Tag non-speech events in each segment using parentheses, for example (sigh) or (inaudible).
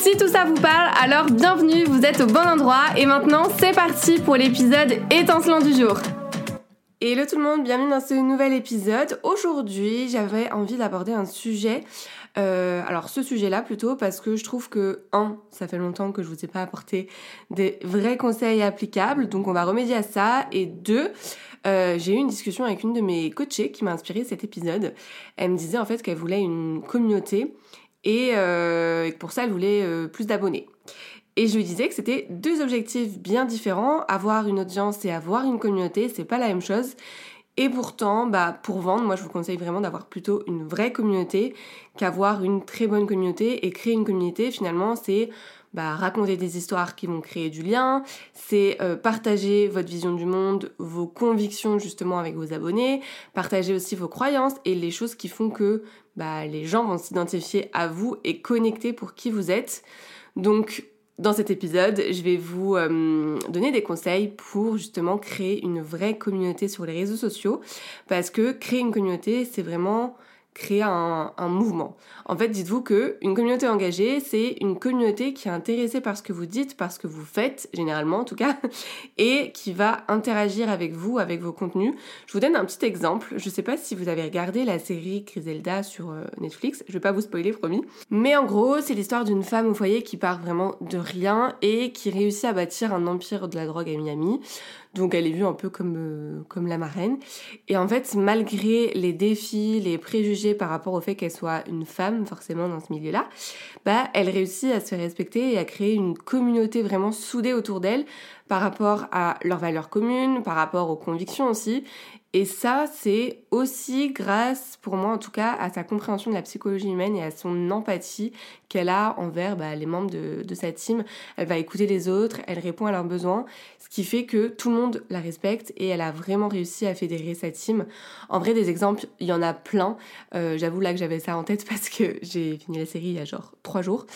Si tout ça vous parle, alors bienvenue, vous êtes au bon endroit et maintenant c'est parti pour l'épisode étincelant du jour. Hello tout le monde, bienvenue dans ce nouvel épisode. Aujourd'hui j'avais envie d'aborder un sujet euh, alors ce sujet-là plutôt parce que je trouve que un, ça fait longtemps que je vous ai pas apporté des vrais conseils applicables, donc on va remédier à ça. Et deux, euh, j'ai eu une discussion avec une de mes coachées qui m'a inspiré cet épisode. Elle me disait en fait qu'elle voulait une communauté et, euh, pour ça elle voulait euh, plus d'abonnés. Et je lui disais que c'était deux objectifs bien différents. Avoir une audience et avoir une communauté, c'est pas la même chose. Et pourtant, bah, pour vendre, moi je vous conseille vraiment d'avoir plutôt une vraie communauté qu'avoir une très bonne communauté. Et créer une communauté, finalement, c'est bah, raconter des histoires qui vont créer du lien, c'est euh, partager votre vision du monde, vos convictions justement avec vos abonnés, partager aussi vos croyances et les choses qui font que bah, les gens vont s'identifier à vous et connecter pour qui vous êtes. Donc dans cet épisode, je vais vous euh, donner des conseils pour justement créer une vraie communauté sur les réseaux sociaux parce que créer une communauté, c'est vraiment créer un, mouvement. En fait, dites-vous que une communauté engagée, c'est une communauté qui est intéressée par ce que vous dites, par ce que vous faites, généralement en tout cas, (laughs) et qui va interagir avec vous, avec vos contenus. Je vous donne un petit exemple. Je sais pas si vous avez regardé la série Griselda sur euh, Netflix. Je vais pas vous spoiler, promis. Mais en gros, c'est l'histoire d'une femme au foyer qui part vraiment de rien et qui réussit à bâtir un empire de la drogue à Miami. Donc elle est vue un peu comme, euh, comme la marraine. Et en fait, malgré les défis, les préjugés par rapport au fait qu'elle soit une femme, forcément dans ce milieu-là, bah, elle réussit à se respecter et à créer une communauté vraiment soudée autour d'elle par rapport à leurs valeurs communes, par rapport aux convictions aussi, et ça, c'est aussi grâce, pour moi en tout cas, à sa compréhension de la psychologie humaine et à son empathie qu'elle a envers bah, les membres de, sa team. Elle va écouter les autres, elle répond à leurs besoins, ce qui fait que tout le monde la respecte et elle a vraiment réussi à fédérer sa team. En vrai, des exemples, il y en a plein. Euh, J'avoue là que j'avais ça en tête (laughs) parce que j'ai fini la série il y a genre trois jours.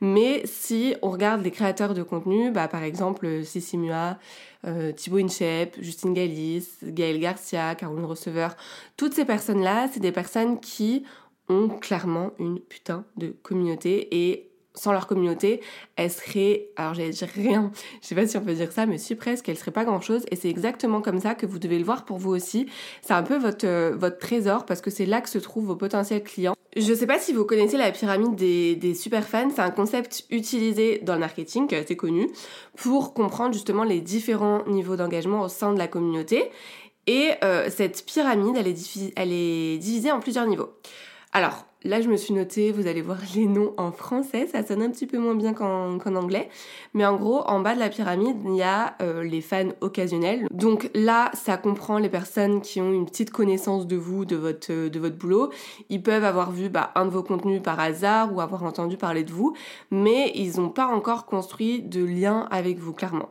Mais si on regarde les créateurs de contenu, bah, par exemple Sissi Mua, euh, Thibaut Inchep, Justine Galis, Gaël Garcia, Caroline Receveur, toutes ces personnes-là, c'est des personnes qui ont clairement une putain de communauté et sans leur communauté, elles seraient, alors j'allais dire rien, (laughs) je sais pas si on peut dire ça, mais si presque, elles seraient pas grand chose. Et c'est exactement comme ça que vous devez le voir pour vous aussi. C'est un peu votre, euh, votre trésor parce que c'est là que se trouvent vos potentiels clients. Je sais pas si vous connaissez la pyramide des, des super fans, c'est un concept utilisé dans le marketing qui est assez connu pour comprendre justement les différents niveaux d'engagement au sein de la communauté. Et euh, cette pyramide, elle est, elle est divisée en plusieurs niveaux. Alors, là, je me suis noté, vous allez voir les noms en français, ça sonne un petit peu moins bien qu'en anglais. Mais en gros, en bas de la pyramide, il y a euh, les fans occasionnels. Donc là, ça comprend les personnes qui ont une petite connaissance de vous, de votre, euh, boulot. Ils peuvent avoir vu bah, un de vos contenus par hasard ou avoir entendu parler de vous, mais ils n'ont pas encore construit de lien avec vous, clairement.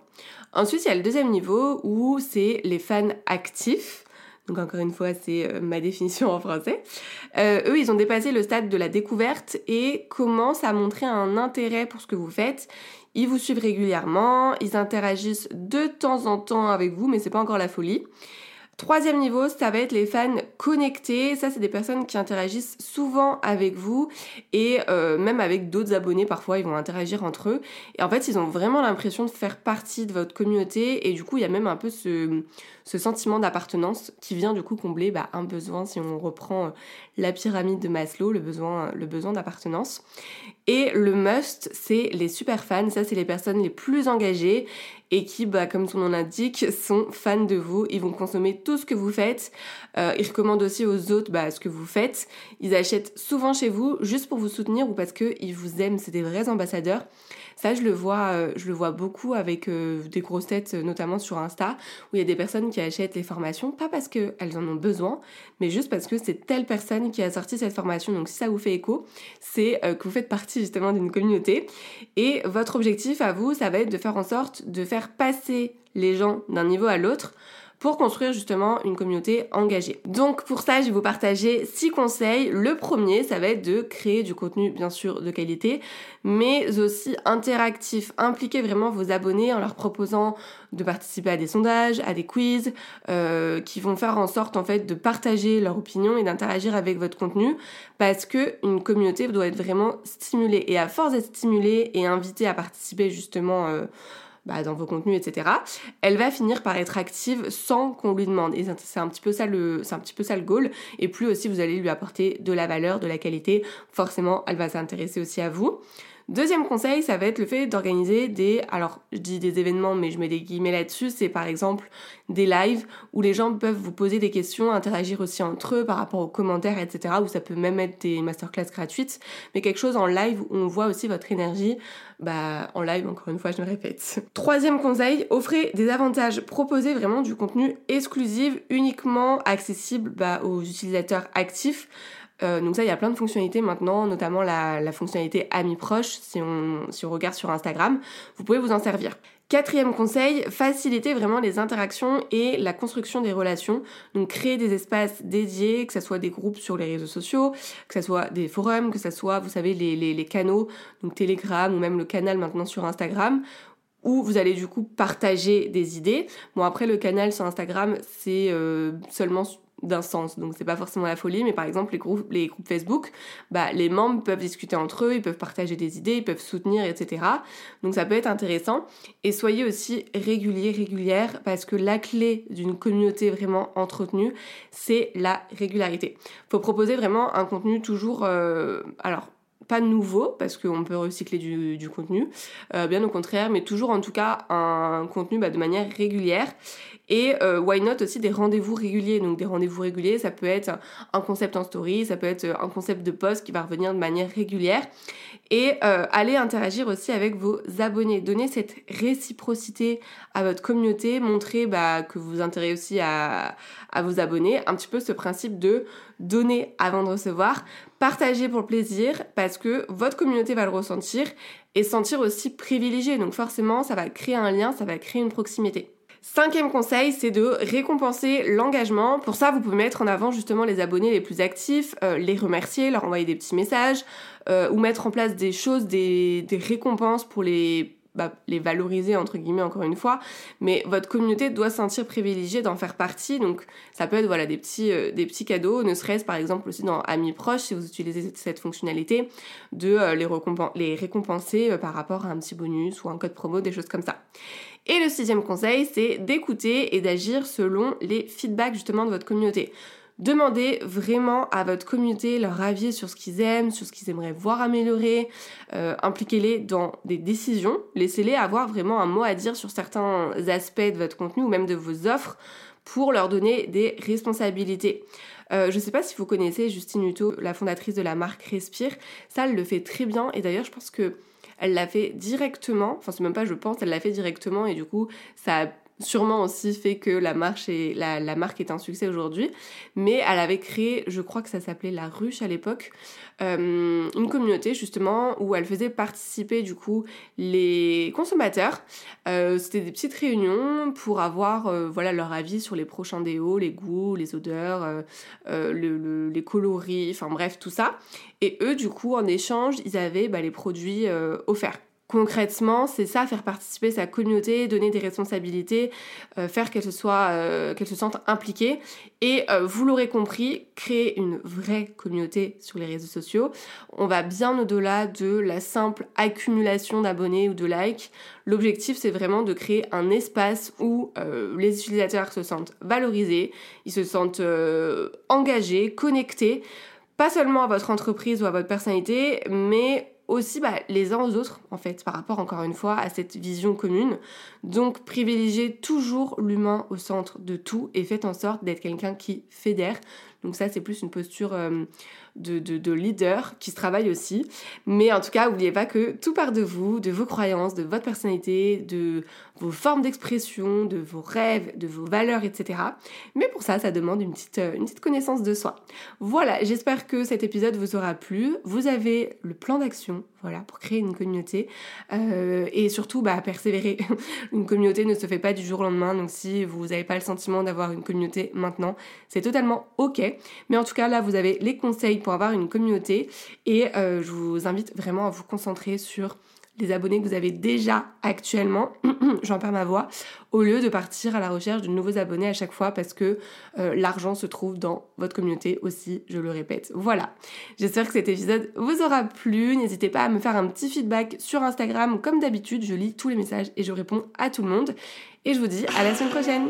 Ensuite, il y a le deuxième niveau où c'est les fans actifs. Donc encore une fois, c'est euh, ma définition en français. Euh, eux, ils ont dépassé le stade de la découverte et commencent à montrer un intérêt pour ce que vous faites. Ils vous suivent régulièrement, ils interagissent de temps en temps avec vous, mais c'est pas encore la folie. Troisième niveau, ça va être les fans connectés. Ça, c'est des personnes qui interagissent souvent avec vous et euh, même avec d'autres abonnés. Parfois, ils vont interagir entre eux. Et en fait, ils ont vraiment l'impression de faire partie de votre communauté. Et du coup, il y a même un peu ce, sentiment d'appartenance qui vient du coup combler bah, un besoin, si on reprend euh, la pyramide de Maslow, le besoin d'appartenance. Et le must, c'est les super fans. Ça, c'est les personnes les plus engagées et qui, bah, comme son nom l'indique, sont fans de vous. Ils vont consommer tout ce que vous faites. Euh, ils recommandent aussi aux autres bah, ce que vous faites. Ils achètent souvent chez vous juste pour vous soutenir ou parce qu'ils vous aiment. C'est des vrais ambassadeurs. Ça, je le vois, euh, je le vois beaucoup avec euh, des grosses têtes, notamment sur Insta, où il y a des personnes qui achètent les formations, pas parce qu'elles en ont besoin, mais juste parce que c'est telle personne qui a sorti cette formation. Donc si ça vous fait écho, c'est que vous faites partie justement d'une communauté. Et votre objectif à vous, ça va être de faire en sorte de faire passer les gens d'un niveau à l'autre pour construire justement une communauté engagée. Donc pour ça, je vais vous partager six conseils. Le premier, ça va être de créer du contenu bien sûr de qualité, mais aussi interactif. Impliquer vraiment vos abonnés en leur proposant de participer à des sondages, à des quiz, euh, qui vont faire en sorte en fait de partager leur opinion et d'interagir avec votre contenu, parce que une communauté doit être vraiment stimulée. Et à force d'être stimulée et invitée à participer justement euh, bah, dans vos contenus, etc., elle va finir par être active sans qu'on lui demande. Et c'est un petit peu ça le, c'est un petit peu ça le goal. Et plus aussi vous allez lui apporter de la valeur, de la qualité, forcément, elle va s'intéresser aussi à vous. Deuxième conseil, ça va être le fait d'organiser des, alors je dis des événements, mais je mets des guillemets là-dessus, c'est par exemple des lives où les gens peuvent vous poser des questions, interagir aussi entre eux par rapport aux commentaires, etc. Ou ça peut même être des masterclass gratuites, mais quelque chose en live où on voit aussi votre énergie, bah en live encore une fois, je me répète. Troisième conseil, offrez des avantages, proposez vraiment du contenu exclusif, uniquement accessible bah, aux utilisateurs actifs. Euh, donc ça, il y a plein de fonctionnalités maintenant, notamment la, fonctionnalité Amis proches, si on, si on regarde sur Instagram. Vous pouvez vous en servir. Quatrième conseil, faciliter vraiment les interactions et la construction des relations. Donc créer des espaces dédiés, que ce soit des groupes sur les réseaux sociaux, que ce soit des forums, que ce soit, vous savez, les, les, canaux, donc Telegram ou même le canal maintenant sur Instagram, où vous allez du coup partager des idées. Bon après le canal sur Instagram c'est euh, seulement d'un sens. Donc c'est pas forcément la folie, mais par exemple les groupes, Facebook, bah, les membres peuvent discuter entre eux, ils peuvent partager des idées, ils peuvent soutenir, etc. Donc ça peut être intéressant. Et soyez aussi réguliers, régulières, parce que la clé d'une communauté vraiment entretenue, c'est la régularité. Faut proposer vraiment un contenu toujours, euh, alors pas nouveau parce qu'on peut recycler du, contenu, euh, bien au contraire, mais toujours en tout cas un contenu bah, de manière régulière. Et euh, why not aussi des rendez-vous réguliers. Donc des rendez-vous réguliers, ça peut être un concept en story, ça peut être un concept de post qui va revenir de manière régulière. Et euh, aller interagir aussi avec vos abonnés. Donner cette réciprocité à votre communauté, montrer bah, que vous vous intéressez aussi à vos abonnés. Un petit peu ce principe de donner avant de recevoir, partager pour plaisir parce que votre communauté va le ressentir et sentir aussi privilégié. Donc forcément, ça va créer un lien, ça va créer une proximité. Cinquième conseil, c'est de récompenser l'engagement. Pour ça, vous pouvez mettre en avant justement les abonnés les plus actifs, euh, les remercier, leur envoyer des petits messages, euh, ou mettre en place des choses, des récompenses pour les bah, les valoriser entre guillemets encore une fois. Mais votre communauté doit se sentir privilégiée d'en faire partie. Donc ça peut être voilà des petits euh, des petits cadeaux ne serait-ce par exemple aussi dans amis proches si vous utilisez cette fonctionnalité de les, les récompenser par rapport à un petit bonus ou un code promo des choses comme ça. Et le sixième conseil, c'est d'écouter et d'agir selon les feedbacks justement de votre communauté. Demandez vraiment à votre communauté leur avis sur ce qu'ils aiment, sur ce qu'ils aimeraient voir améliorer. Euh, impliquez-les dans des décisions. Laissez-les avoir vraiment un mot à dire sur certains aspects de votre contenu ou même de vos offres pour leur donner des responsabilités. Euh, je ne sais pas si vous connaissez Justine Hutto, la fondatrice de la marque Respire. Ça, elle le fait très bien. Et d'ailleurs, je pense que elle l'a fait directement, enfin c'est même pas je pense, elle l'a fait directement et du coup ça a sûrement aussi fait que la, marche est, la, marque est un succès aujourd'hui. Mais elle avait créé, je crois que ça s'appelait La Ruche à l'époque, euh, une communauté justement où elle faisait participer du coup les consommateurs. Euh, C'était des petites réunions pour avoir euh, voilà leur avis sur les prochains déos, les goûts, les odeurs, le, les coloris, enfin bref tout ça. Et eux du coup en échange ils avaient bah, les produits offerts. Concrètement, c'est ça, faire participer sa communauté, donner des responsabilités, euh, faire qu'elle se euh, qu'elle se sente impliquée. Et euh, vous l'aurez compris, créer une vraie communauté sur les réseaux sociaux. On va bien au-delà de la simple accumulation d'abonnés ou de likes. L'objectif, c'est vraiment de créer un espace où les utilisateurs se sentent valorisés, ils se sentent engagés, connectés pas seulement à votre entreprise ou à votre personnalité, mais aussi bah, les uns aux autres, en fait, par rapport, encore une fois, à cette vision commune. Donc, privilégiez toujours l'humain au centre de tout et faites en sorte d'être quelqu'un qui fédère. Donc ça, c'est plus une posture de, de, leader qui se travaille aussi. Mais en tout cas, n'oubliez pas que tout part de vous, de vos croyances, de votre personnalité, de vos formes d'expression, de vos rêves, de vos valeurs, etc. Mais pour ça, ça demande une petite, euh, une petite connaissance de soi. Voilà, j'espère que cet épisode vous aura plu. Vous avez le plan d'action, voilà, pour créer une communauté. Euh, et surtout, bah, persévérer. (laughs) une communauté ne se fait pas du jour au lendemain. Donc si vous n'avez pas le sentiment d'avoir une communauté maintenant, c'est totalement ok. Mais en tout cas, là, vous avez les conseils pour avoir une communauté. Et euh, je vous invite vraiment à vous concentrer sur les abonnés que vous avez déjà actuellement, (clears throat) j'en perds ma voix, au lieu de partir à la recherche de nouveaux abonnés à chaque fois parce que euh, l'argent se trouve dans votre communauté aussi, je le répète. Voilà, j'espère que cet épisode vous aura plu. N'hésitez pas à me faire un petit feedback sur Instagram. Comme d'habitude, je lis tous les messages et je réponds à tout le monde. Et je vous dis à la semaine prochaine.